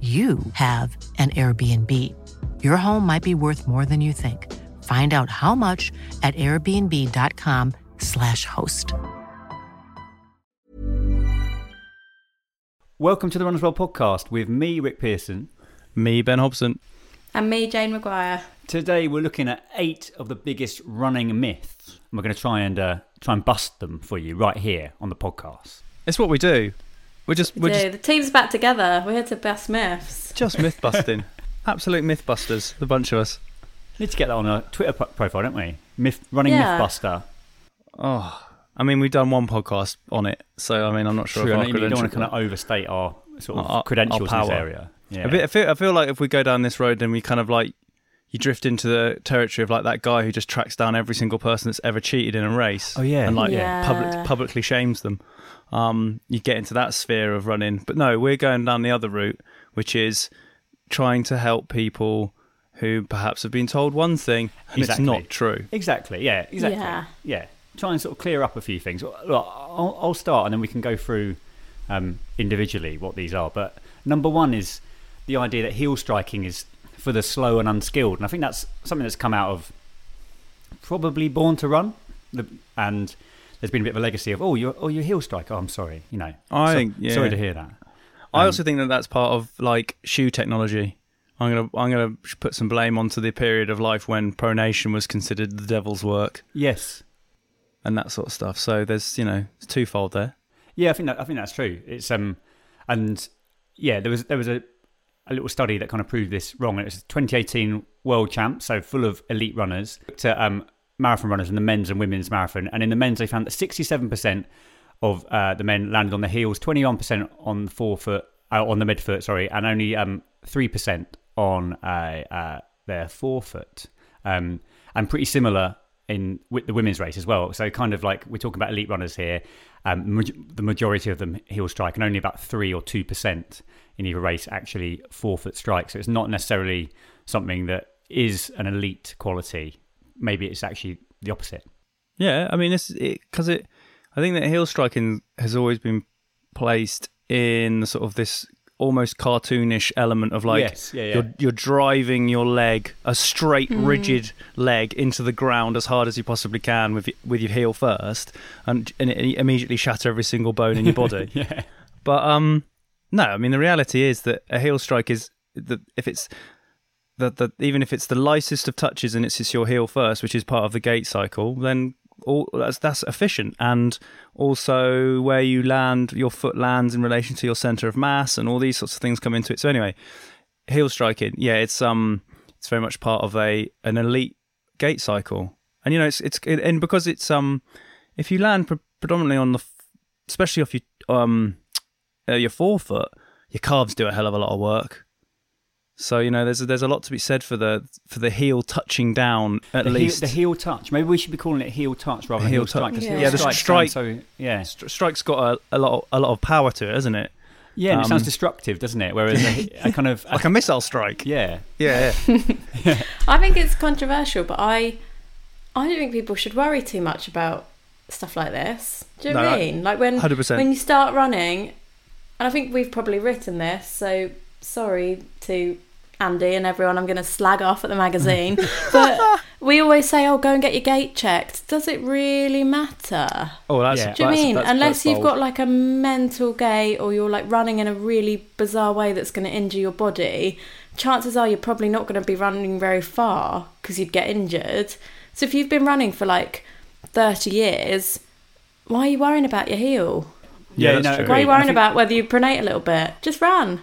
you have an Airbnb. Your home might be worth more than you think. Find out how much at airbnb.com/slash host. Welcome to the Runners World podcast with me, Rick Pearson. Me, Ben Hobson. And me, Jane McGuire. Today we're looking at eight of the biggest running myths. And we're going to try and uh, try and bust them for you right here on the podcast. It's what we do. We're just we're Yeah, just the team's back together. We're here to bust myths. just myth busting. Absolute myth busters, the bunch of us. Need to get that on a Twitter pro- profile, don't we? Myth running Yeah. mythbuster. Oh, I mean, we've done one podcast on it, so I mean, I'm not sure True. if I our know you don't want to kind of overstate our sort of Our- our credentials in this area. Yeah. A bit, I feel, I feel like if we go down this road, then we kind of like you drift into the territory of like that guy who just tracks down every single person that's ever cheated in a race. Oh, yeah. and like Yeah. public, publicly shames them. Um, you get into that sphere of running, but no, we're going down the other route, which is trying to help people who perhaps have been told one thing and Exactly. it's not true. Exactly. Yeah. Exactly. Yeah. Yeah. Try and sort of clear up a few things. Look, I'll, I'll start and then we can go through um, individually what these are. But number one is the idea that heel striking is for the slow and unskilled, and I think that's something that's come out of probably Born to Run, the, and there's been a bit of a legacy of oh you're oh you're heel striker. Oh, I'm sorry, you know. I So- think- yeah. sorry to hear that. I Um, also think that that's part of like shoe technology. I'm gonna I'm gonna put some blame onto the period of life when pronation was considered the devil's work Yes. and that sort of stuff. So there's you know it's twofold there. Yeah, I think that I think that's true. It's um and yeah, there was there was a a little study that kind of proved this wrong. It was 2018 World Champ, so full of elite runners, to um, marathon runners in the men's and women's marathon. And in the men's, they found that 67% of uh, the men landed on the heels, 21% on the forefoot, uh, on the midfoot, sorry, and only um, 3% on uh, uh, their forefoot. Um, and pretty similar in with the women's race as well. So kind of like we're talking about elite runners here. Um, the majority of them heel strike, and only about three or two percent in either race actually forefoot strike. So it's not necessarily something that is an elite quality. Maybe it's actually the opposite. Yeah, I mean it's because it, I think that heel striking has always been placed in sort of this almost cartoonish element of like Yes, yeah, yeah. you're you're driving your leg a straight rigid leg into the ground as hard as you possibly can with with your heel first and and it immediately shatter every single bone in your body. Yeah. But um, no, I mean the reality is that a heel strike is that if it's that even if it's the lightest of touches and it's just your heel first, which is part of the gait cycle, then all that's that's efficient and also where you land, your foot lands in relation to your center of mass, and all these sorts of things come into it. So anyway, heel striking, yeah, it's um, it's very much part of a an elite gait cycle, and you know it's it's and because it's um, if you land pre- predominantly on the, especially off you um uh, your forefoot, your calves do a hell of a lot of work. So you know, there's a, there's a lot to be said for the for the heel touching down at the least. heel, the heel touch. Maybe we should be calling it heel touch rather than Heel heel, strike. touch. 'cause Yeah. heel Yeah, the strike strike- sounds So yeah, Stri- Strike's got a, a lot of, a lot of power to it, hasn't it? yeah, and it sounds Um, destructive, doesn't it? Whereas a, a kind of Like a missile strike. yeah, Yeah, yeah. I think it's controversial, but I, I don't think people should worry too much about stuff like this. Do you know No, what I I- mean? Like when 100%. when you start running, and I think we've probably written this, so sorry to Andy and everyone I'm going to slag off at the magazine. but we always say, oh, go and get your gait checked. Does it really matter? Oh, that's Yeah. Do you that's- mean that's- unless that's you've bold. got like a mental gait or you're like running in a really bizarre way that's going to injure your body, chances are you're probably not going to be running very far because you'd get injured. So if you've been running for like 30 years, why are you worrying about your heel? Yeah, yeah that's no, true. Why are you worrying think- about whether you pronate a little bit? Just run.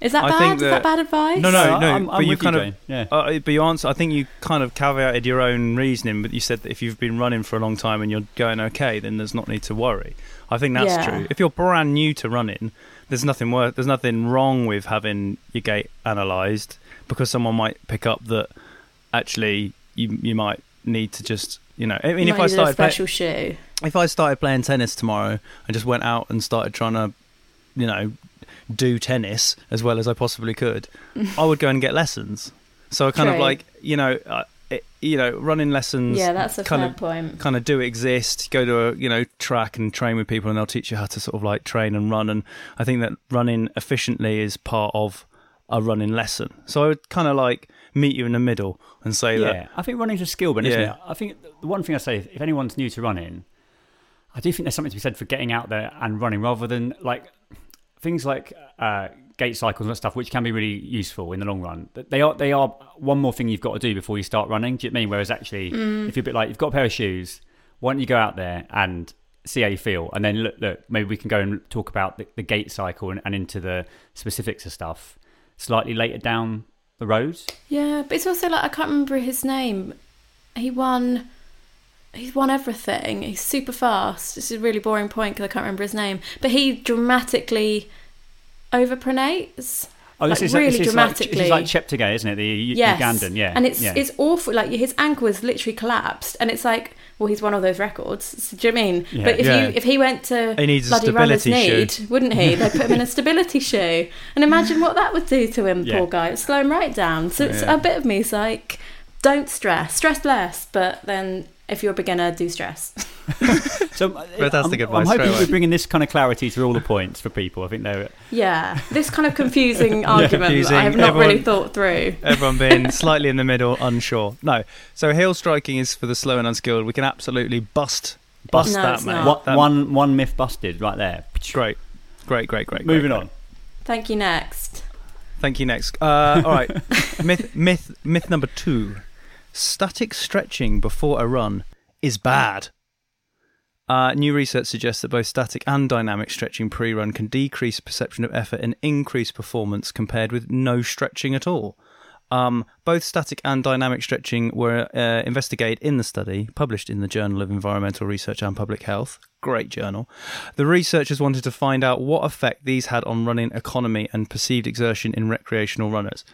Is that I bad? think Is that that- bad advice? No, no, No, no. I'm- but I'm you with you, kind Jane. of, Yeah. uh, but you answer. I think you kind of caveated your own reasoning, but you said that if you've been running for a long time and you're going okay, then there's not need to worry. I think that's Yeah. true. If you're brand new to running, there's nothing worth. There's nothing wrong with having your gait analysed because someone might pick up that actually you you might need to just you know. I mean, You if might I use a started play- special shoe. if I started playing tennis tomorrow and just went out and started trying to, you know, do tennis as well as I possibly could, I would go and get lessons. So I kind of like, you know, uh, it, you know, running lessons. Yeah, that's a kind fair of point. kind of do exist. Go to a you know track and train with people, and they'll teach you how to sort of like train and run. And I think that running efficiently is part of a running lesson. So I would kind of like meet you in the middle and say Yeah, that. Yeah, I think running's a skill, but Yeah. I think the one thing I say, if anyone's new to running, I do think there's something to be said for getting out there and running rather than like things like uh, gait cycles and stuff, which can be really useful in the long run. They are they are one more thing you've got to do before you start running. Do you know I mean? Whereas actually, if you're a bit like you've got a pair of shoes, why don't you go out there and see how you feel, and then look, look maybe we can go and talk about the, the gait cycle and, and into the specifics of stuff slightly later down the road. Yeah, but it's also like I can't remember his name. He won. He's won everything. He's super fast. This is a really boring point because I can't remember his name. But he dramatically overpronates. Oh, this Like, is really this is dramatically. Like, this is like Cheptegei, isn't it? The Yes, Ugandan, yeah. and it's yeah. it's awful. Like his ankle is literally collapsed, and it's like, well, he's won all those records. So, do you know I mean? Yeah. But if Yeah. you if he went to He needs bloody runners stability need, wouldn't he? They'd put him in a stability shoe, and imagine what that would do to him, poor guy. It'd slow him right down. So it's a bit of me is like, don't stress, stress less, but then. If you're a beginner, do stress. so, uh, Fantastic I'm, advice, I'm hoping we're bringing this kind of clarity to all the points for people. I think they're yeah, this kind of confusing argument Confusing. I have not really thought through. Everyone being slightly in the middle, unsure. No. So heel striking is for the slow and unskilled. We can absolutely bust bust No, that, man. mate. not. one, That- one one myth busted right there. Great. Great, great, great. Moving great, on. Thank you. Next. Thank you. Next. Uh, all right. myth, myth, myth number two: static stretching before a run is bad. Uh, new research suggests that both static and dynamic stretching pre-run can decrease perception of effort and increase performance compared with no stretching at all. Um, both static and dynamic stretching were uh, investigated in the study, published in the Journal of Environmental Research and Public Health. Great journal. The researchers wanted to find out what effect these had on running economy and perceived exertion in recreational runners.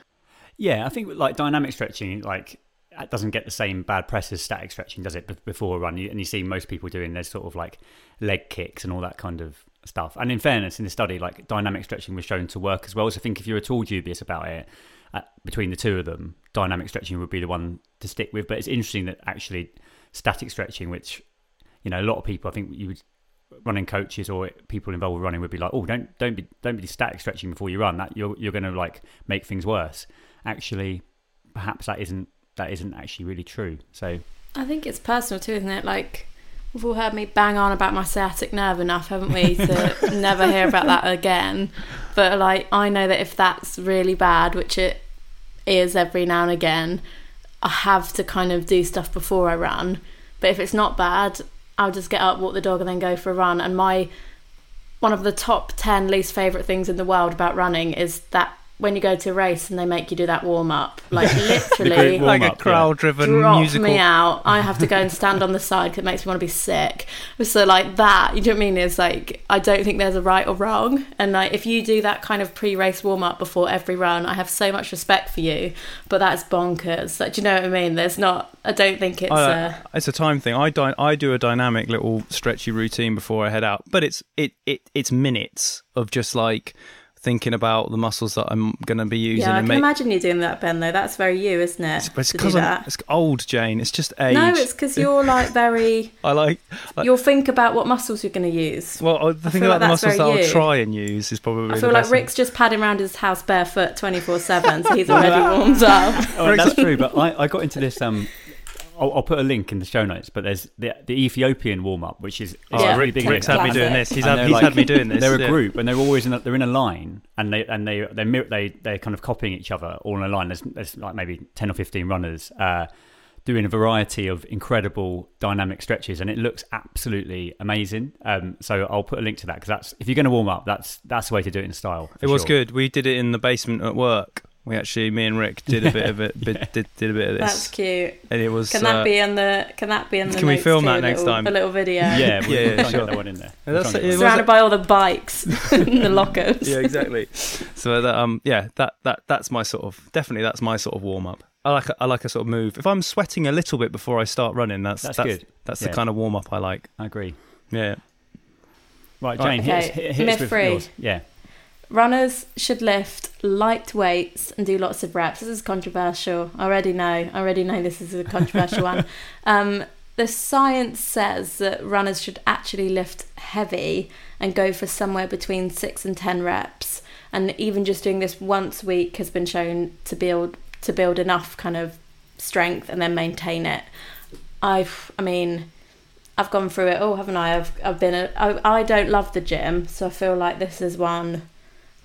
Yeah, I think like dynamic stretching, like that doesn't get the same bad press as static stretching, does it? Before a run, and you see most people doing their sort of like leg kicks and all that kind of stuff. And in fairness, in the study, like dynamic stretching was shown to work as well. So I think if you're at all dubious about it, uh, between the two of them, dynamic stretching would be the one to stick with. But it's interesting that actually static stretching, which you know a lot of people, I think you would running coaches or people involved with running would be like, oh, don't don't be don't be static stretching before you run. That you're you're going to like make things worse. Actually, perhaps that isn't that isn't actually really true. So I think it's personal too, isn't it? Like we've all heard me bang on about my sciatic nerve enough, haven't we, to never hear about that again. But like I know that if that's really bad, which it is every now and again, I have to kind of do stuff before I run. But if it's not bad, I'll just get up, walk the dog, and then go for a run. And my one of the top 10 least favorite things in the world about running is that when you go to a race and they make you do that warm up, like literally warm like a up, yeah. crowd-driven drop musical. me out. I have to go and stand on the side because it makes me want to be sick. So like that, you know what I mean? Is like I don't think there's a right or wrong. And like if you do that kind of pre-race warm up before every run, I have so much respect for you. But that's bonkers. Like, do you know what I mean? There's not. I don't think it's. I uh, don't- it's a time thing. I dy- I do a dynamic little stretchy routine before I head out, but it's it, it it's minutes of just like thinking about the muscles that I'm going to be using. Yeah, I can make, imagine you doing that, Ben. Though that's very you, isn't it? It's, it's to do because I'm it's old, Jane. It's just age. No, it's because you're like very. I like. like You'll think about what muscles you're going to use. well, uh, the I thing about like the muscles that very I'll try and use is probably. I the feel like best thing. Rick's just padding around his house barefoot 24 7, so he's already warmed up. Oh, that's true. But I, I got into this. Um, I'll, I'll put a link in the show notes. But there's the, the Ethiopian warm up, which is Oh, is Yeah. a really Rick, big Rick's had me doing this. He's, had, they're he's like- had me doing this. They're a group, and they're always in a, they're in a line, and they and they they mir- they they're kind of copying each other all in a line. There's, there's like maybe ten or fifteen runners uh, doing a variety of incredible dynamic stretches, and it looks absolutely amazing. Um, so I'll put a link to that because that's if you're going to warm up, that's that's the way to do it in style. It was sure. good. We did it in the basement at work. We actually, me and Rick, did a bit of it. Bit, did, did a bit of this, That's cute. and it was. Can uh, that be in the? Can that be in the? Can we film too, that next little- time? A little video. Yeah, we'll, Yeah, we'll yeah, try sure. get that one in there. We'll that's- try it Surrounded by all the bikes in the lockers. yeah, exactly. so that um, yeah, that that that's my sort of definitely that's my sort of warm up. I like a, I like a sort of move. If I'm sweating a little bit before I start running, that's That's that's good. That's Yeah. the kind of warm up I like. I agree. Yeah. Right, Right. Jane, hit, Okay, hit, hit us myth free. yours. Yeah. Runners should lift light weights and do lots of reps. This is controversial. I already know. I already know this is a controversial one. Um, the science says that runners should actually lift heavy and go for somewhere between six and ten reps. And even just doing this once a week has been shown to build to build enough kind of strength and then maintain it. I've, I mean, I've gone through it all, haven't I? I've, I've been, a, I, I don't love the gym, so I feel like this is one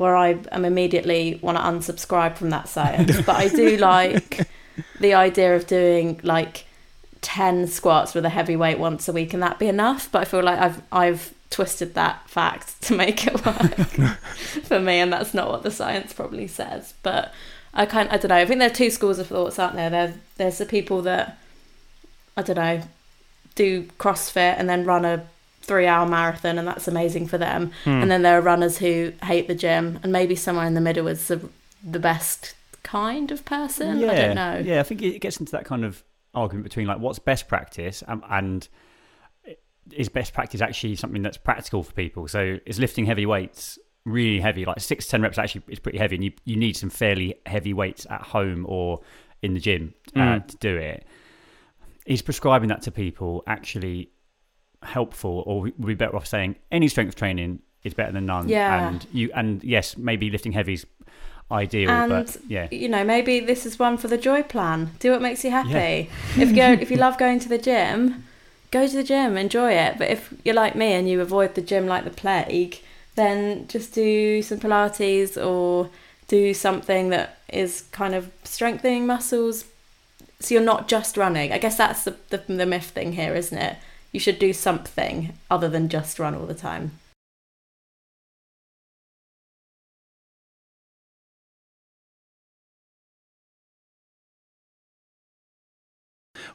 where I am immediately want to unsubscribe from that science. but I do like the idea of doing like ten squats with a heavy weight once a week, and that be enough. But I feel like I've I've twisted that fact to make it work for me, and that's not what the science probably says. But I kind I don't know. I think there are two schools of thoughts, aren't there? There there's the people that I don't know do CrossFit and then run a three hour marathon and that's amazing for them. Hmm. And then there are runners who hate the gym and maybe somewhere in the middle is the, the best kind of person. I don't know. Yeah, I think it gets into that kind of argument between like what's best practice um, and is best practice actually something that's practical for people. So is lifting heavy weights really heavy? Like six to ten reps actually is pretty heavy, and you you need some fairly heavy weights at home or in the gym uh, Mm. to do it. Is prescribing that to people actually helpful, or we'd we be better off saying any strength training is better than none? Yeah. and you and yes, maybe lifting heavy is ideal, And but yeah. you know, maybe this is one for the joy plan. Do what makes you happy. if you go, if you love going to the gym, go to the gym, enjoy it. But if you're like me and you avoid the gym like the plague, then just do some Pilates or do something that is kind of strengthening muscles. So you're not just running. I guess that's the, the, the myth thing here, isn't it? You should do something other than just run all the time.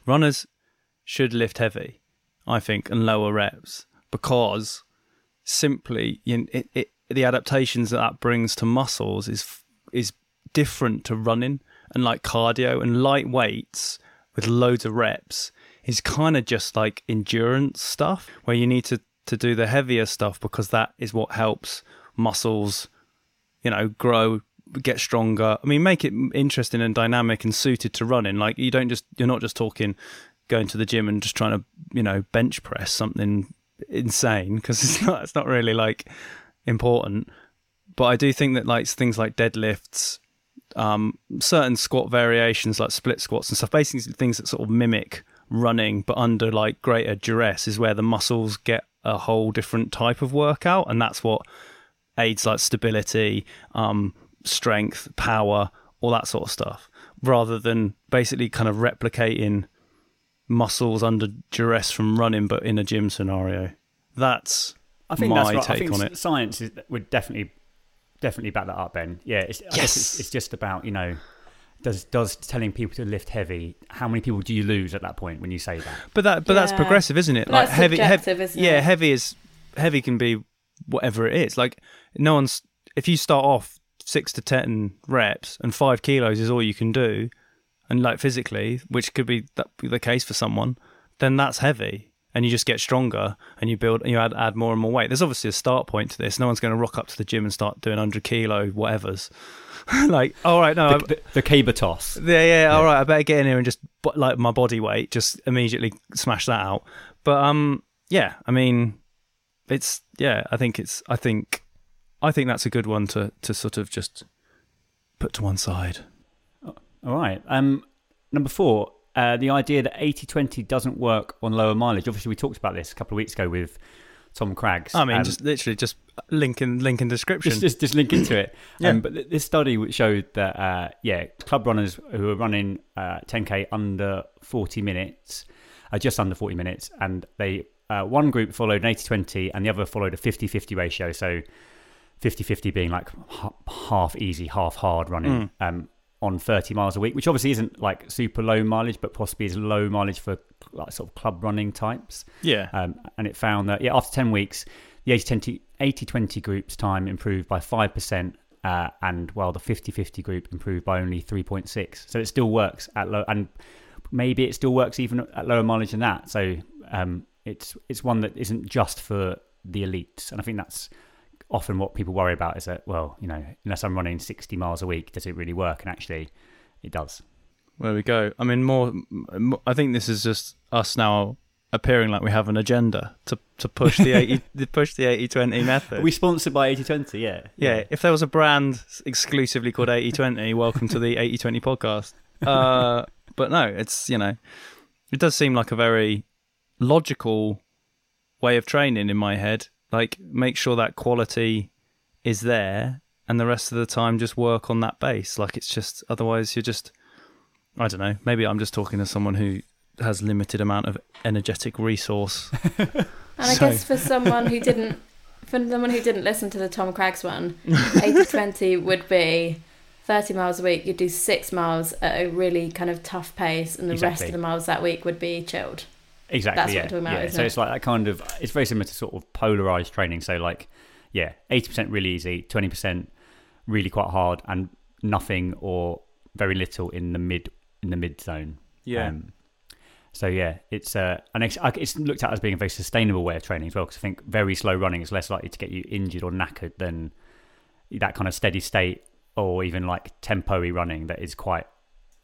runners should lift heavy, I think, and lower reps because simply it, it, the adaptations that that brings to muscles is is different to running and like cardio and light weights with loads of reps is kind of just like endurance stuff where you need to to do the heavier stuff because that is what helps muscles you know grow get stronger. I mean make it interesting and dynamic and suited to running. Like you don't just you're not just talking going to the gym and just trying to you know bench press something insane because it's not it's not really like important. But i do think that like things like deadlifts um certain squat variations like split squats and stuff basically things that sort of mimic running but under like greater duress is where the muscles get a whole different type of workout and that's what aids like stability, um, strength, power, all that sort of stuff, rather than basically kind of replicating muscles under duress from running, but in a gym scenario. That's I think my that's right. take I think on it. science is, would definitely definitely back that up, Ben. Yeah, it's, Yes. it's, it's just about you know, does does telling people to lift heavy? How many people do you lose at that point when you say that? But that, but that's progressive, isn't it? But like that's heavy, heavy isn't yeah, it? heavy is heavy can be whatever it is. Like no one's if you start off six to ten reps and five kilos is all you can do, and like physically, which could be the case for someone, then that's heavy. And you just get stronger and you build and you add add more and more weight. There's obviously a start point to this. No one's going to rock up to the gym and start doing 100 kilo whatevers. like, all right, no, The, the, the caber toss. yeah, yeah, all right. I better get in here and just like my body weight, just immediately smash that out. But um, yeah, I mean, it's yeah. I think it's. I think, I think that's a good one to to sort of just put to one side. All right. Um, number four, uh, the idea that 80-20 doesn't work on lower mileage. Obviously, we talked about this a couple of weeks ago with Tom Craggs. I mean, Um, just literally just link in link in description. just, just just link into it. Yeah. Um, but th- this study which showed that uh, yeah, club runners who are running uh, 10k under 40 minutes, uh, just under 40 minutes, and they uh, one group followed an 80-20 and the other followed a 50-50 ratio. So 50-50 being like h- half easy, half hard running. Um, on 30 miles a week, which obviously isn't like super low mileage, but possibly is low mileage for like sort of club running types. yeah, Um, and it found that, yeah, after 10 weeks, the 80 20 group's time improved by 5%, uh, and while the 50 50 group improved by only 3.6. So it still works at low, and maybe it still works even at lower mileage than that. So um, it's, it's one that isn't just for the elites. And I think that's often what people worry about is that, well, you know, unless I'm running 60 miles a week, does it really work? And actually, it does. there we go. I mean, more. I think this is just us now appearing like we have an agenda to to push the 80 to push the 80-20 method. Are we sponsored by 80 20? Yeah. Yeah, if there was a brand exclusively called 8020, welcome to the 8020 podcast. Uh, but no, it's, you know, it does seem like a very logical way of training in my head. Like, make sure that quality is there, and the rest of the time just work on that base. Like, it's just, otherwise, you're just, I don't know, maybe I'm just talking to someone who has limited amount of energetic resource. And I So- guess for someone who didn't, for someone who didn't listen to the Tom Craggs one, 80-20 would be 30 miles a week. You'd do six miles at a really kind of tough pace, and the rest of the miles that week would be chilled. Exactly. That's what yeah. we're talking about, yeah. isn't So it? it's like that kind of. It's very similar to sort of polarized training. So like, yeah, eighty percent really easy, twenty percent really quite hard, and nothing or very little in the mid in the mid zone. Yeah. Um, so yeah, it's uh, and it's, it's looked at as being a very sustainable way of training as well. Because I think very slow running is less likely to get you injured or knackered than that kind of steady state or even like tempo-y running that is quite,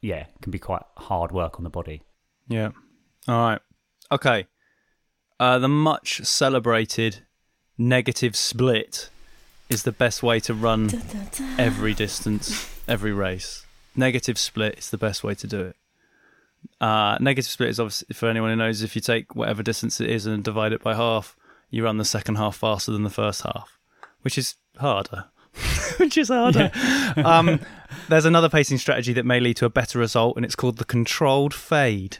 yeah, can be quite hard work on the body. Yeah. All right. Okay. Uh, the much celebrated negative split is the best way to run every distance, every race. Negative split is the best way to do it. Uh, negative split is obviously, for anyone who knows, if you take whatever distance it is and divide it by half, you run the second half faster than the first half, which is harder. which is harder. um, there's another pacing strategy that may lead to a better result, and it's called the controlled fade.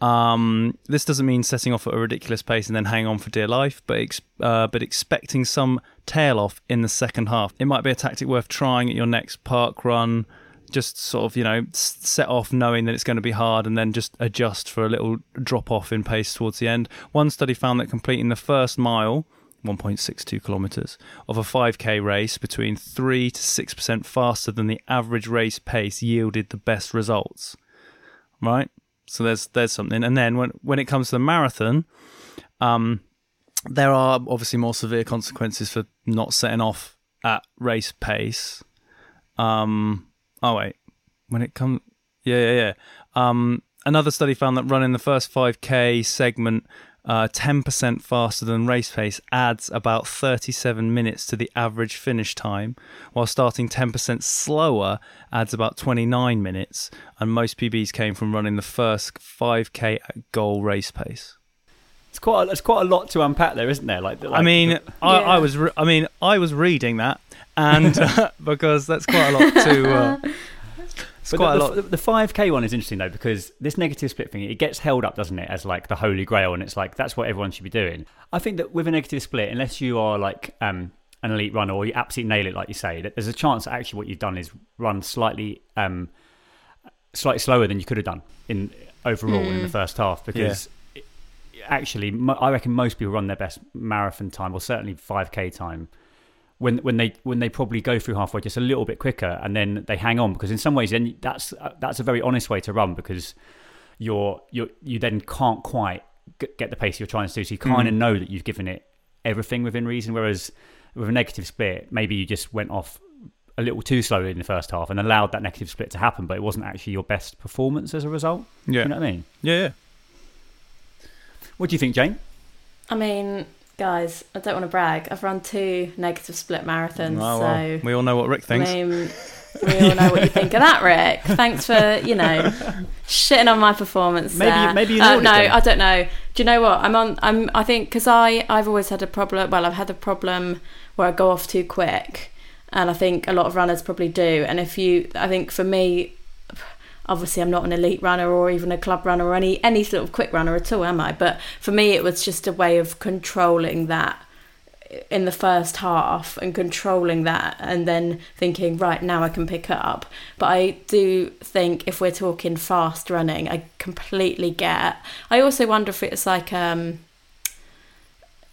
Um, this doesn't mean setting off at a ridiculous pace and then hang on for dear life, but ex- uh, but expecting some tail off in the second half. It might be a tactic worth trying at your next park run. Just sort of you know set off knowing that it's going to be hard, and then just adjust for a little drop off in pace towards the end. One study found that completing the first mile. 1.62 kilometers of a 5k race between 3 to 6% faster than the average race pace yielded the best results right so there's there's something. And then when when it comes to the marathon um there are obviously more severe consequences for not setting off at race pace. Um oh wait. When it comes yeah yeah yeah. Um another study found that running the first 5k segment uh, 10% faster than race pace adds about 37 minutes to the average finish time, while starting 10% slower adds about 29 minutes. And most PBs came from running the first 5k at goal race pace. It's quite. A, it's quite a lot to unpack there, isn't there? Like, I like- mean, I, Yeah. I was, re- I mean, I was reading that, and because that's quite a lot to. Uh, it's But quite the, a lot. The, the 5k one is interesting though because this negative split thing it gets held up, doesn't it, as like the holy grail, and it's like that's what everyone should be doing. I think that with a negative split, unless you are like um, an elite runner or you absolutely nail it, like you say, that there's a chance that actually what you've done is run slightly, um, slightly slower than you could have done in overall in the first half because. it- Actually, I reckon most people run their best marathon time, or certainly 5k time, when when they when they probably go through halfway just a little bit quicker and then they hang on because in some ways then that's uh, that's a very honest way to run because you're you you then can't quite get the pace you're trying to do. So you kind of Mm. know that you've given it everything within reason. Whereas with a negative split, maybe you just went off a little too slowly in the first half and allowed that negative split to happen, but it wasn't actually your best performance as a result. Yeah. You know what I mean? Yeah, yeah. What do you think, Jane? I mean, guys, I don't want to brag. I've run two negative split marathons, Oh, so well, we all know what Rick thinks. I mean, we all know what you think of that, Rick. Thanks for you know shitting on my performance. Maybe- there. maybe you uh, nailed it no, then. I don't know. Do you know what? I'm on. I'm. I think because I I've always had a problem. Well, I've had a problem where I go off too quick, and I think a lot of runners probably do. And if you, I think for me. Obviously, I'm not an elite runner or even a club runner or any any sort of quick runner at all, am I? But for me, it was just a way of controlling that in the first half and controlling that and then thinking right now I can pick it up but I do think if we're talking fast running I completely get I also wonder if it's like um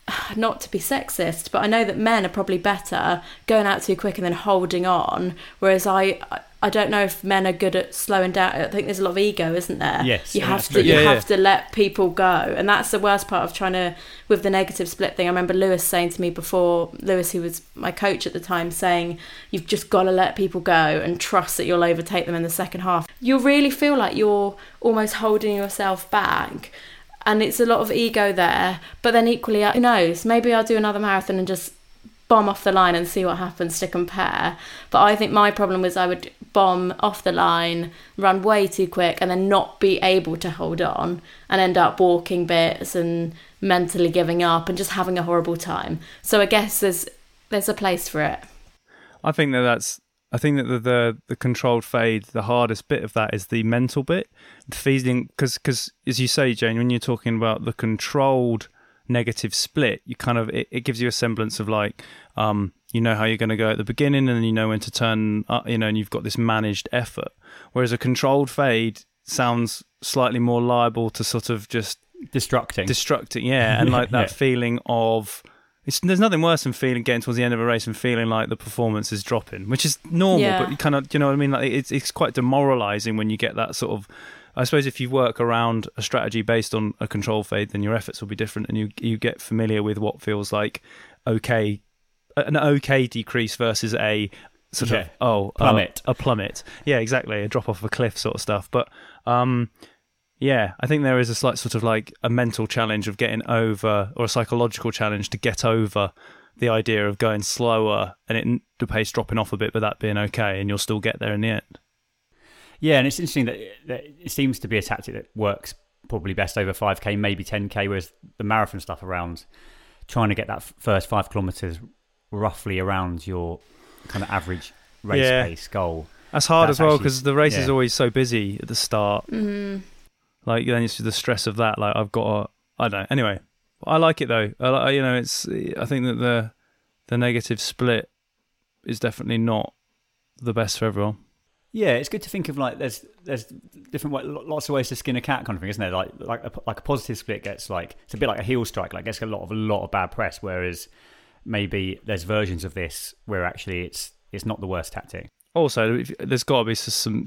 not to be sexist but I know that men are probably better going out too quick and then holding on whereas I I don't know if men are good at slowing down. I think there's a lot of ego isn't there? Yes, you have to true. you Yeah, yeah. have to let people go. And that's the worst part of trying to with the negative split thing. I remember lewis saying to me before lewis who was my coach at the time saying you've just got to let people go and trust that you'll overtake them in the second half. You really feel like you're almost holding yourself back and it's a lot of ego there. But then equally who knows? Maybe i'll do another marathon and just bomb off the line and see what happens to compare. But I think my problem was I would bomb off the line, run way too quick, and then not be able to hold on and end up walking bits and mentally giving up and just having a horrible time. So I guess there's there's a place for it. I think that that's. I think that the, the the controlled fade, the hardest bit of that is the mental bit, the feeding. Because because as you say, Jane, when you're talking about the controlled negative split, you kind of it, it gives you a semblance of like, um, you know how you're going to go at the beginning, and you know when to turn, up, you know, and you've got this managed effort. Whereas a controlled fade sounds slightly more liable to sort of just Destructing. destructing, yeah, and like that Yeah. feeling of it's, there's nothing worse than feeling getting towards the end of a race and feeling like the performance is dropping, which is normal, Yeah. but you kind of, you know what I mean? Like it's it's quite demoralizing when you get that sort of. I suppose if you work around a strategy based on a control fade, then your efforts will be different, and you you get familiar with what feels like okay, an okay decrease versus a sort Yeah. of oh Plummet. a, a plummet. Yeah, exactly, a drop off a cliff sort of stuff. But um, yeah, I think there is a slight sort of like a mental challenge of getting over, or a psychological challenge to get over the idea of going slower and it the pace dropping off a bit, but that being okay, and you'll still get there in the end. Yeah, and it's interesting that, that it seems to be a tactic that works probably best over 5k, maybe 10k, whereas the marathon stuff around trying to get that first five kilometers roughly around your kind of average race Yeah. pace goal. That's hard That's as well because the race is always so busy at the start. Mm-hmm. Like then it's the stress of that. Like I've got, a, I don't know. Anyway, I like it though. I, you know, it's. I think that the the negative split is definitely not the best for everyone. Yeah, it's good to think of like there's there's different way, lots of ways to skin a cat kind of thing, isn't there? Like like a, like a positive split gets like it's a bit like a heel strike, like gets a lot of a lot of bad press, whereas maybe there's versions of this where actually it's it's not the worst tactic. Also, there's got to be s- some.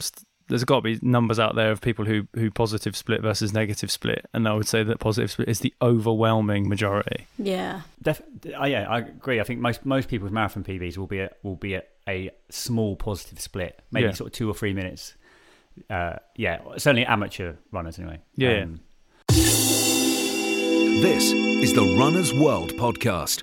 There's got to be numbers out there of people who who positive split versus negative split, and I would say that positive split is the overwhelming majority. Yeah. Def- uh, yeah, I agree. I think most most people's marathon PBs will be at, will be at a small positive split, maybe Yeah. sort of two or three minutes. Uh, yeah, certainly amateur runners anyway. Yeah, Um, This is the Runner's World podcast.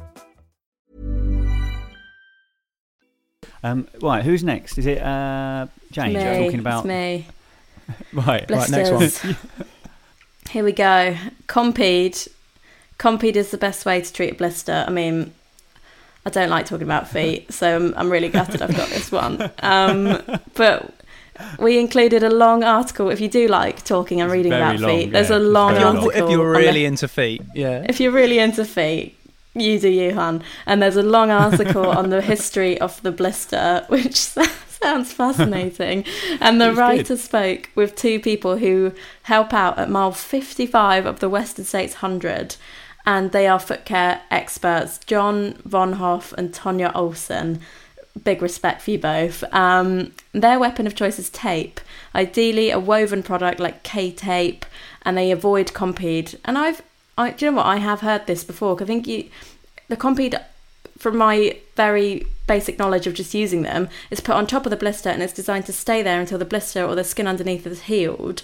Um, right, who's next? Is it uh, Jane? me. You're talking about It's me. right. Right, next Blisters. Here we go. Compeed. Compeed is the best way to treat a blister. I mean, I don't like talking about feet, so I'm, I'm really gutted I've got this one. Um, but we included a long article. If you do like talking and It's reading about long, feet, there's a it's long very long. article. if you're on the- really into feet, yeah. if you're really into feet, you do you. And there's a long article on the history of the blister, which sounds fascinating. And the It's good. writer spoke with two people who help out at mile 55 of the Western States 100. And they are foot care experts, John Vonhof and Tonya Olsen. Big respect for you both. Um, their weapon of choice is tape, ideally a woven product like K tape, and they avoid Compeed. And I've, I, do you know what? I have heard this before. I think you, the Compeed, from my very basic knowledge of just using them, is put on top of the blister and it's designed to stay there until the blister or the skin underneath is healed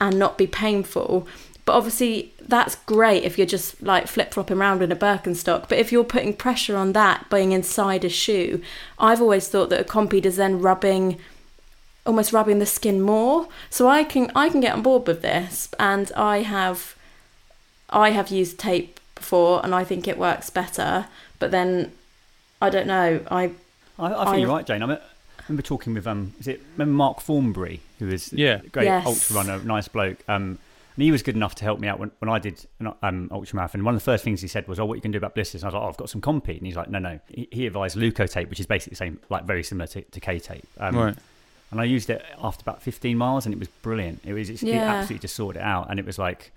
and not be painful. But obviously, that's great if you're just like flip flopping around in a Birkenstock. But if you're putting pressure on that being inside a shoe, I've always thought that a Compeed is then rubbing almost rubbing the skin more. So I can I can get on board with this, and I have I have used tape before, and I think it works better. But then I don't know. I I, I think I- you're right, Jane. I, remember talking with um, is it remember Mark Thornbury, who is Yeah. a great Yes. ultra runner, nice bloke. Um, and he was good enough to help me out when, when I did an um, ultra marathon. One of the first things he said was, "Oh, what you can do about blisters?" And I was like, "Oh, I've got some Compeed." And he's like, "No, no." He, he advised Leukotape, which is basically the same, like very similar to, to K tape. Um, Right. And I used it after about 15 miles, and it was brilliant. It was it Yeah. absolutely just sorted it out, and it was like.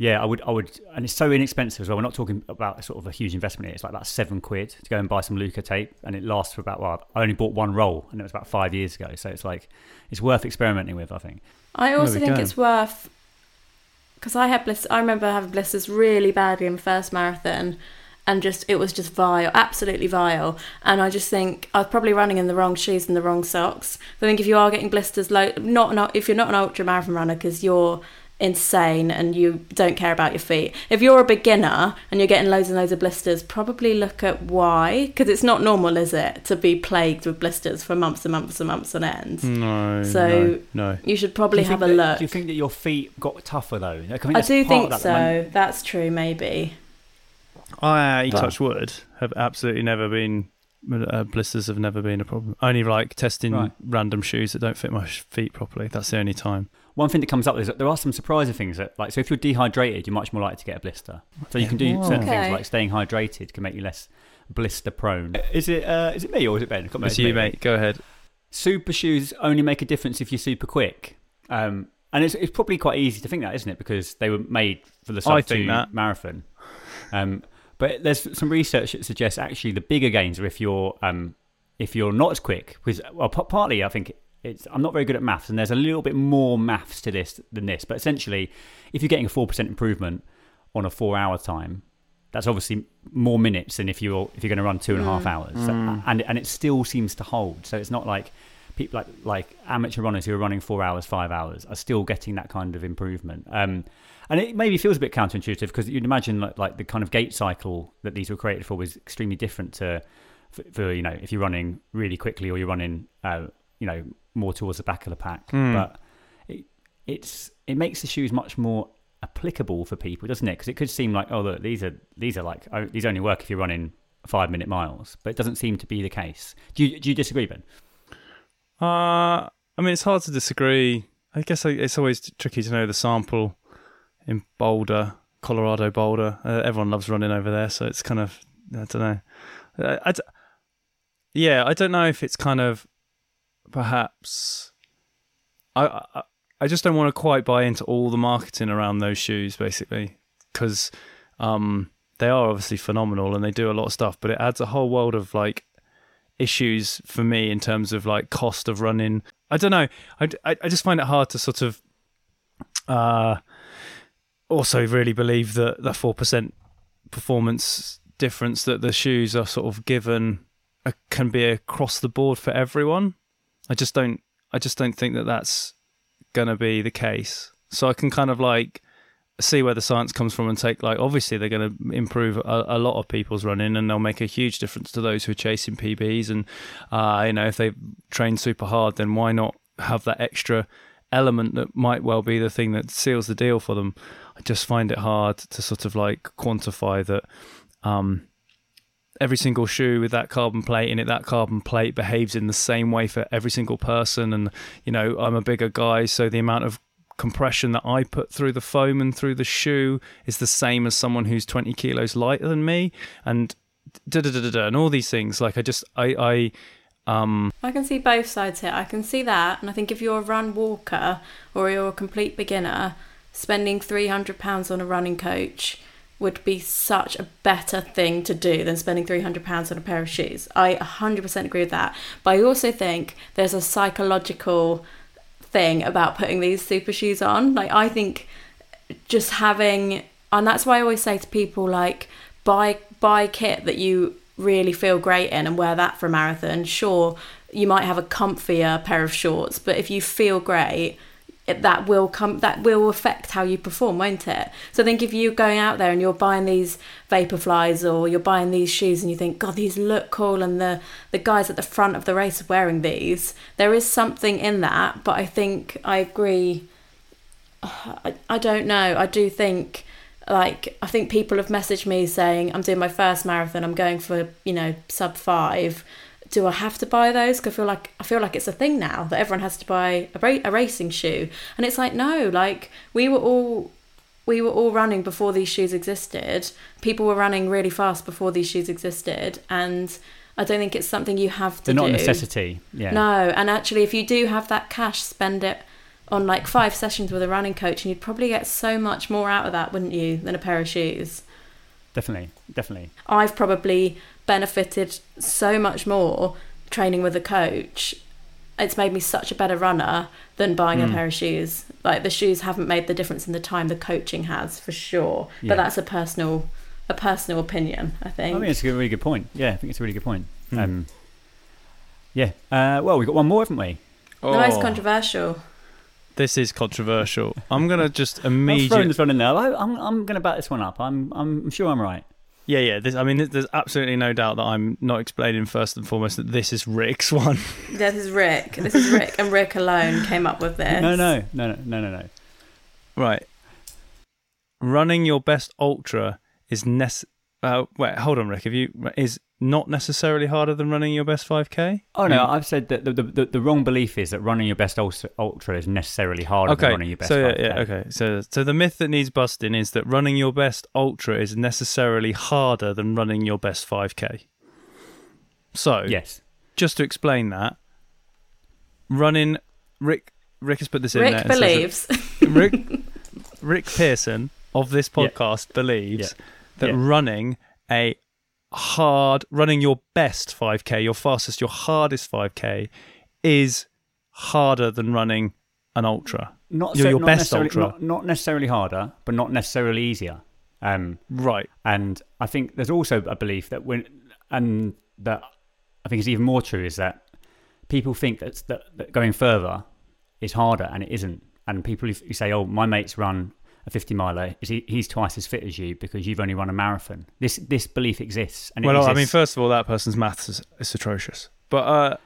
Yeah, I would, I would, and it's so inexpensive as well. We're not talking about sort of a huge investment here. It's like about seven quid to go and buy some Leukotape, and it lasts for about. Well, I only bought one roll, and it was about five years ago. So it's like, it's worth experimenting with. I think. I also think go. it's worth because I had blisters. I remember having blisters really badly in the first marathon, and just it was just vile, absolutely vile. And I just think I was probably running in the wrong shoes and the wrong socks. I think if you are getting blisters, low, not an, if you're not an ultra marathon runner because you're insane and you don't care about your feet. If you're a beginner and you're getting loads and loads of blisters, probably look at why because it's not normal, is it, to be plagued with blisters for months and months and months on end. No. So no, no. you should probably you have a that- look. Do you think that your feet got tougher though? I, think I do think that, so. that when- That's true, maybe. I But- touch wood have absolutely never been uh, blisters have never been a problem. Only like testing Right. random shoes that don't fit my feet properly. That's the only time. One thing that comes up is that there are some surprising things that, like, so if you're dehydrated, you're much more likely to get a blister. So you can do Wow. certain Okay. things like staying hydrated can make you less blister prone. Is it? Uh, is it me or is it Ben? I can't remember. It's you, mate. Go ahead. Super shoes only make a difference if you're super quick. Um, and it's, it's probably quite easy to think that, isn't it? Because they were made for the I sub think two that. marathon. Um, but there's some research that suggests actually the bigger gains are if you're um, if you're not as quick. Because well, p- partly I think it's I'm not very good at maths, and there's a little bit more maths to this than this. But essentially, if you're getting a four percent improvement on a four-hour time, that's obviously more minutes than if you're if you're going to run two and a half hours, So- and and it still seems to hold. So it's not like people like like amateur runners who are running four hours, five hours are still getting that kind of improvement. Um, and it maybe feels a bit counterintuitive because you'd imagine like, like the kind of gait cycle that these were created for was extremely different to for, for you know if you're running really quickly or you're running uh, you know more towards the back of the pack. Hmm. But it, it's it makes the shoes much more applicable for people, doesn't it? Because it could seem like oh look these are these are like oh, these only work if you're running five minute miles, but it doesn't seem to be the case. Do you do you disagree, Ben? Uh, I mean, it's hard to disagree. I guess it's always tricky to know the sample in Boulder, Colorado Boulder. Uh, everyone loves running over there, so it's kind of I don't know. Uh, I d- yeah, I don't know if it's kind of perhaps I, I I just don't want to quite buy into all the marketing around those shoes, basically, because um, they are obviously phenomenal and they do a lot of stuff, but it adds a whole world of like issues for me in terms of like cost of running. I don't know. I, I, I just find it hard to sort of uh, also really believe that the four percent performance difference that the shoes are sort of given uh, can be across the board for everyone. I just don't. I just don't think that that's going to be the case. So I can kind of like see where the science comes from and take like obviously they're going to improve a, a, lot of people's running and they'll make a huge difference to those who are chasing PBs and uh, you know if they train super hard then why not have that extra element that might well be the thing that seals the deal for them. I just find it hard to sort of like quantify that um, every single shoe with that carbon plate in it, that carbon plate behaves in the same way for every single person. And, you know, I'm a bigger guy, so the amount of compression that I put through the foam and through the shoe is the same as someone who's 20 kilos lighter than me. And da da da da, da and all these things. Like, I just, I, I, um, I can see both sides here. I can see that, and I think if you're a run walker or you're a complete beginner, spending three hundred pounds on a running coach would be such a better thing to do than spending £300 on a pair of shoes. I 100% agree with that. But I also think there's a psychological thing about putting these super shoes on. Like, I think just having, and that's why I always say to people, like, buy, buy kit that you really feel great in and wear that for a marathon. Sure, you might have a comfier pair of shorts, but if you feel great, that will come that will affect how you perform won't it? So I think if you're going out there and you're buying these Vaporflys or you're buying these shoes and you think god these look cool and the the guys at the front of the race are wearing these there is something in that. But i think i agree i, I don't know. I do think like i think people have messaged me saying i'm doing my first marathon. I'm going for you know sub five do I have to buy those? Cause I feel like I feel like it's a thing now that everyone has to buy a, ra- a racing shoe, and it's like no, like we were all we were all running before these shoes existed. People were running really fast before these shoes existed, and I don't think it's something you have to do. They're not do. a necessity. Yeah. No, and actually, if you do have that cash, spend it on like five sessions with a running coach, and you'd probably get so much more out of that, wouldn't you, than a pair of shoes? Definitely, definitely. I've probably benefited so much more training with a coach. It's made me such a better runner than buying Mm. a pair of shoes. Like the shoes haven't made the difference in the time the coaching has for sure. Yeah. But that's a personal a personal opinion, I think. I think it's a really good point. Yeah, I think it's a really good point. Hmm. Um, yeah. Uh, well, we've got one more, haven't we? the most Oh. controversial. This is controversial. I'm gonna just I'm throwing this one in there. I, I'm, I'm going to back this one up. I'm, I'm sure I'm right. Yeah, yeah. This, I mean, there's absolutely no doubt that I'm not explaining first and foremost that this is Rick's one. This is Rick. This is Rick, and Rick alone came up with this. No, no, no, no, no, no, no. right. Running your best ultra is nec- uh, wait, hold on, Rick. Have you is not necessarily harder than running your best 5k? Oh no, I've said that the, the, the, the wrong belief is that running your best ultra, ultra is necessarily harder than Okay, running your best. so yeah, 5K. yeah, okay. So, so the myth that needs busting is that running your best ultra is necessarily harder than running your best 5k. So, Yes. just to explain that, running Rick Rick has put this in there. Rick and says that- believes. Rick Rick Pearson of this Yeah. podcast believes Yeah. that Yeah. running a hard running your best 5k, your fastest, your hardest 5k is harder than running an ultra. Not Your- so- your not best necessarily- ultra. Not, not necessarily harder, but not necessarily easier. Um, Right. and I think there's also a belief that when and that I think is even more true is that people think that, that, that going further is harder and it isn't. And people who say, "Oh, my mate's run a 50 miler, is he, he's twice as fit as you because you've only run a marathon." This this belief exists. And it well, I mean, first of all, that person's maths is, is atrocious. But uh,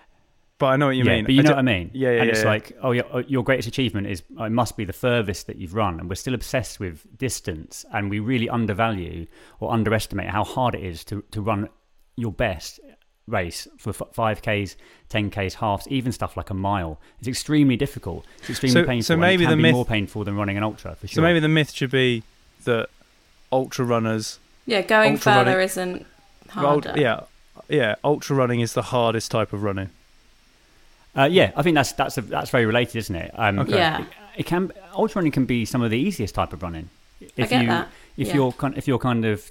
but I know what you yeah, mean. But you know do- what I mean? Yeah, yeah. And yeah, it's yeah. like, oh, your, your greatest achievement is oh, it must be the furthest that you've run, and we're still obsessed with distance, and we really undervalue or underestimate how hard it is to to run your best race for five k's, ten k's, halves, even stuff like a mile. It's extremely difficult. It's extremely So- painful. so maybe it can the be myth- more painful than running an ultra for sure. so maybe the myth should be that ultra runners, Yeah, going Ultra further running- isn't ult- harder. yeah, yeah, ultra running is the hardest type of running. Uh, yeah, I think that's that's a, that's very related, isn't it? Um, Okay. Yeah. It, it can ultra running can be some of the easiest type of running. If get you that, if yeah. you're kind if you're kind of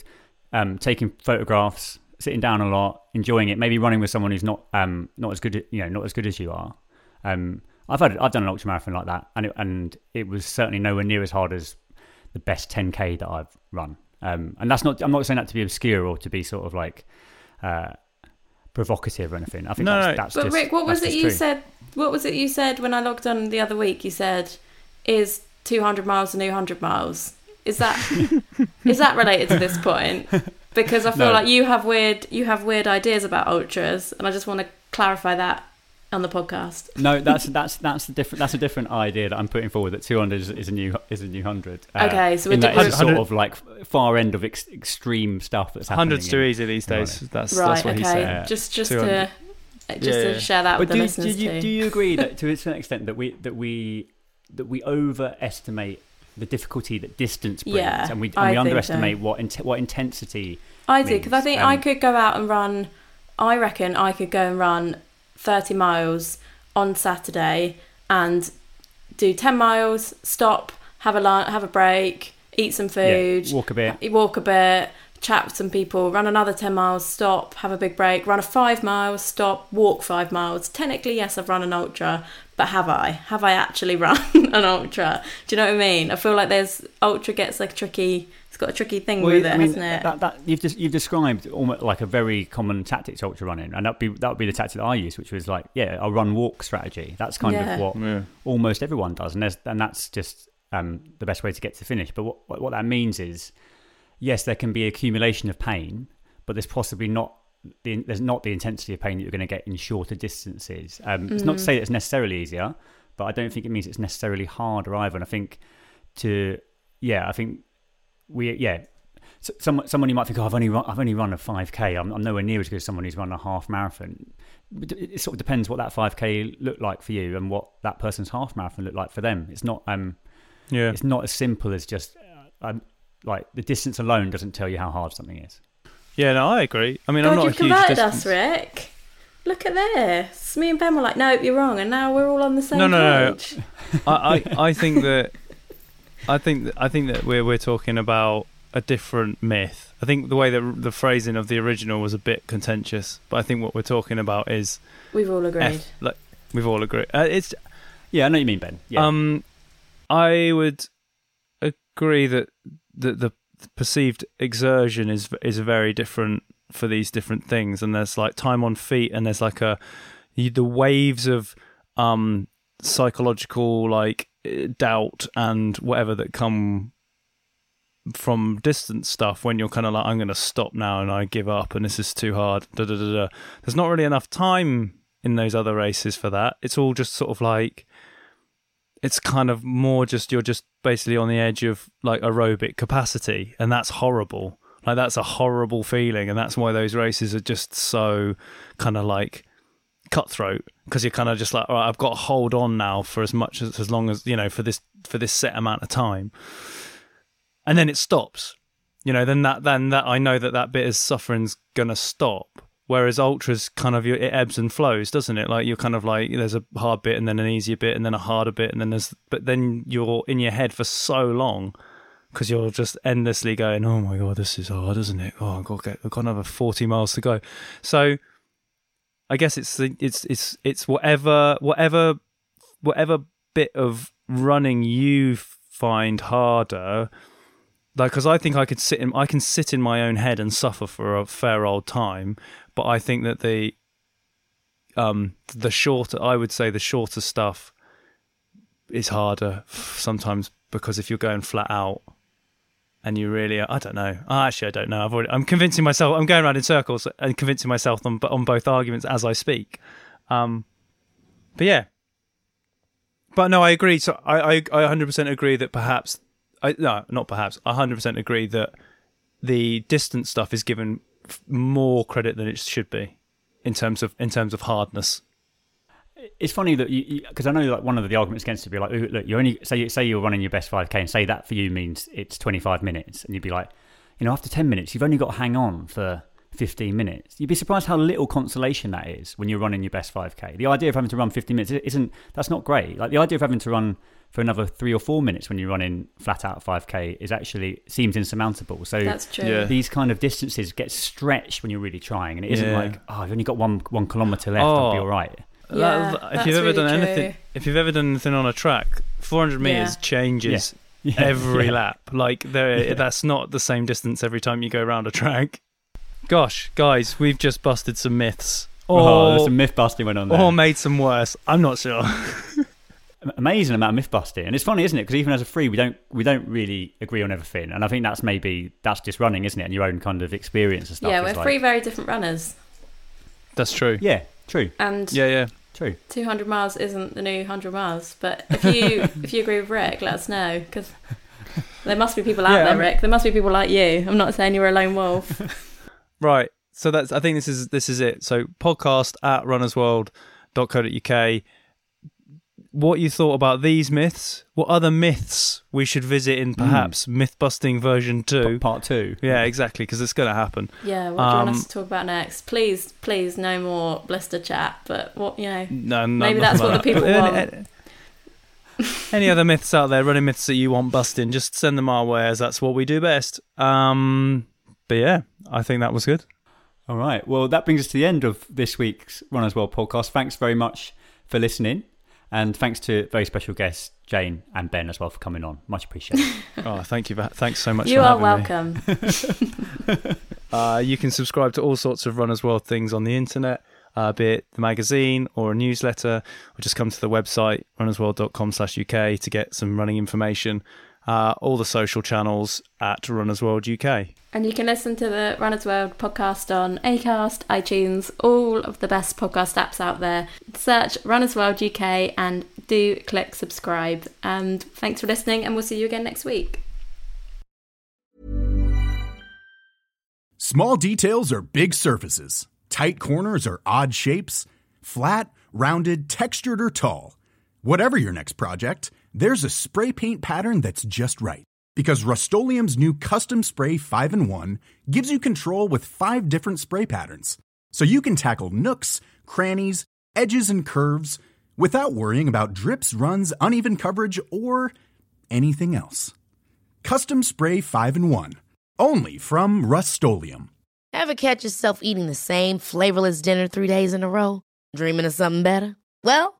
um, taking photographs, sitting down a lot, enjoying it, maybe running with someone who's not um, not as good you know not as good as you are. Um, I've had I've done an ultra marathon like that, and it, and it was certainly nowhere near as hard as the best 10k that I've run. Um, and that's not I'm not saying that to be obscure or to be sort of like uh, provocative or anything. I think No, that's, no. that's But just, Rick, what was it you true. said? What was it you said when I logged on the other week? You said, "Is 200 miles the new 100 miles?" Is that is that related to this point? Because I feel No. like you have weird you have weird ideas about ultras, and I just want to clarify that on the podcast. No, that's that's that's a different that's a different idea that I'm putting forward. That 200 is, is a new is a new hundred. Uh, Okay, so we're in that di- it's a sort of like far end of ex- extreme stuff that's happening. Hundreds too in- easy these days. That's right. that's what okay. he. Just just 200. to just Yeah, to yeah. share that But with the do, do you too. do you agree that to a certain extent that we that we that we overestimate the difficulty that distance brings, Yeah, and we and we underestimate so. what int- what intensity. I do because I means. think I Um, could go out and run. I reckon I could go and run thirty miles on Saturday and do ten miles, stop, have a lunch, have a break, eat some food, walk a bit. walk a bit, chat with some people, run another ten miles, stop, have a big break, run a five miles, stop, walk five miles. Technically, yes, I've run an ultra, but have I? Have I actually run an ultra? Do you know what I mean? I feel like there's ultra gets like tricky. It's got a tricky thing with it, I mean, hasn't it? That, that, you've, just, you've described almost like a very common tactic to ultra running, and that would be that would be the tactic that I use, which was like, yeah, a run walk strategy. That's kind Yeah. of what Yeah. almost everyone does, and there's, and that's just um, the best way to get to finish. But what, what what that means is, yes, there can be accumulation of pain, but there's possibly not the, there's not the intensity of pain that you're going to get in shorter distances. Um, It's not to say that it's necessarily easier, but I don't think it means it's necessarily harder either. And I think to yeah, I think we yeah. So, someone, someone you might think, oh, I've only run, I've only run a 5k. I'm, I'm nowhere near as good as someone who's run a half marathon. It it sort of depends what that 5k looked like for you and what that person's half marathon looked like for them. It's not um, Yeah. it's not as simple as just uh, um, like the distance alone doesn't tell you how hard something is. Yeah, no, I agree. I mean, I'm God, not you've a huge converted distance. us, Rick. Look at this. Me and Ben were like, nope, you're wrong, and now we're all on the same No, no, no. page. I, I, I think that I think that, I think that we're we're talking about a different myth. I think the way that the phrasing of the original was a bit contentious, but I think what we're talking about is We've all agreed. F, like we've all agreed. Uh, it's Yeah, I know what you mean, Ben. Yeah. um, I would agree that the, the perceived exertion is is very different for these different things, and there's like time on feet, and there's like a the waves of um psychological like eh, doubt and whatever that come from distance stuff when you're kind of like I'm going to stop now and I give up and this is too hard. Da, da, da, da. there's not really enough time in those other races for that. It's all just sort of like it's kind of more just you're just basically on the edge of like aerobic capacity and that's horrible. Like that's a horrible feeling and that's why those races are just so kind of like cutthroat because you're kind of just like all right I've got to hold on now for as much as as long as you know for this for this set amount of time. And then it stops. You know then that then that I know that that bit of suffering's gonna stop whereas ultras kind of it ebbs and flows doesn't it? Like you're kind of like there's a hard bit and then an easier bit and then a harder bit and then there's but then you're in your head for so long because you're just endlessly going oh my god this is hard isn't it? Oh I've got get I've got another 40 miles to go. So I guess it's it's it's it's whatever whatever whatever bit of running you find harder like because I think I could sit in I can sit in my own head and suffer for a fair old time but I think that the um the shorter I would say the shorter stuff is harder sometimes because if you're going flat out and you really I don't know. Actually I don't know. I've already, I'm convincing myself I'm going around in circles and convincing myself on on both arguments as I speak. Um but yeah. But no I agree. So I I, I 100% agree that perhaps I no not perhaps I 100% agree that the distance stuff is given more credit than it should be in terms of in terms of hardness. It's funny that you because I know like one of the arguments against it would be like, "Ooh, look, you only say say you're running your best 5k and say that for you means it's 25 minutes, and you'd be like, you know, after 10 minutes, you've only got to hang on for 15 minutes. You'd be surprised how little consolation that is when you're running your best 5k. The idea of having to run 15 minutes isn't that's not great. Like the idea of having to run for another 3 or 4 minutes when you're running flat out 5k is actually seems insurmountable. So That's true. Yeah. these kind of distances get stretched when you're really trying and it isn't Yeah. like oh, I've only got one 1 kilometer left, Oh. I'll be oh. all right. That- if that's you've ever really done true. anything, if you've ever done anything on a track, 400 meters Yeah. changes Yeah, every yeah. lap. Like there, that's not the same distance every time you go around a track. Gosh, guys, we've just busted some myths. Oh, there's some myth busting went on there. or made some worse. I'm not sure. amazing amount of myth busting, and it's funny, isn't it? Because even as a free, we don't we don't really agree on everything, and I think that's maybe that's just running, isn't it? And your own kind of experience and stuff. yeah, we're like- three very different runners, That's true. Yeah, true, and Yeah, yeah. true. 200 miles isn't the new 100 miles. But if you if you agree with Rick, let us know because there must be people out Yeah, there, I'm- Rick. There must be people like you. I'm not saying you're a lone wolf. Right. So that's I think this is this is it. So podcast at runnersworld.co.uk. What you thought about these myths? What other myths we should visit in perhaps myth busting version two? Part two. Yeah, exactly, because it's going to happen. Yeah, what do you want Um, us to talk about next? Please, please, no more blister chat. But what you know, No, no Maybe nothing that's what like the people that. want. Any, any other myths out there, running myths that you want busting, just send them our way as that's what we do best. Um, but yeah, I think that was good. All right. Well, that brings us to the end of this week's Runners World podcast. Thanks very much for listening, and thanks to very special guests Jane and Ben as well for coming on. Much appreciated. Oh, thank you. For, thanks so much. you for are having me. welcome. Uh, you can subscribe to all sorts of Runners World things on the internet, uh, be it the magazine or a newsletter, or just come to the website runnersworld.com slash UK to get some running information. Uh, all the social channels at Runners World UK. And you can listen to the Runners World podcast on Acast, iTunes, all of the best podcast apps out there. Search Runners World UK and do click subscribe. And thanks for listening, and we'll see you again next week. Small details are big surfaces. Tight corners are odd shapes. Flat, rounded, textured, or tall. Whatever your next project, there's a spray paint pattern that's just right. Because Rust new Custom Spray 5 in 1 gives you control with five different spray patterns. So you can tackle nooks, crannies, edges, and curves without worrying about drips, runs, uneven coverage, or anything else. Custom Spray 5 in 1. Only from Rust Ever catch yourself eating the same flavorless dinner three days in a row? Dreaming of something better? Well,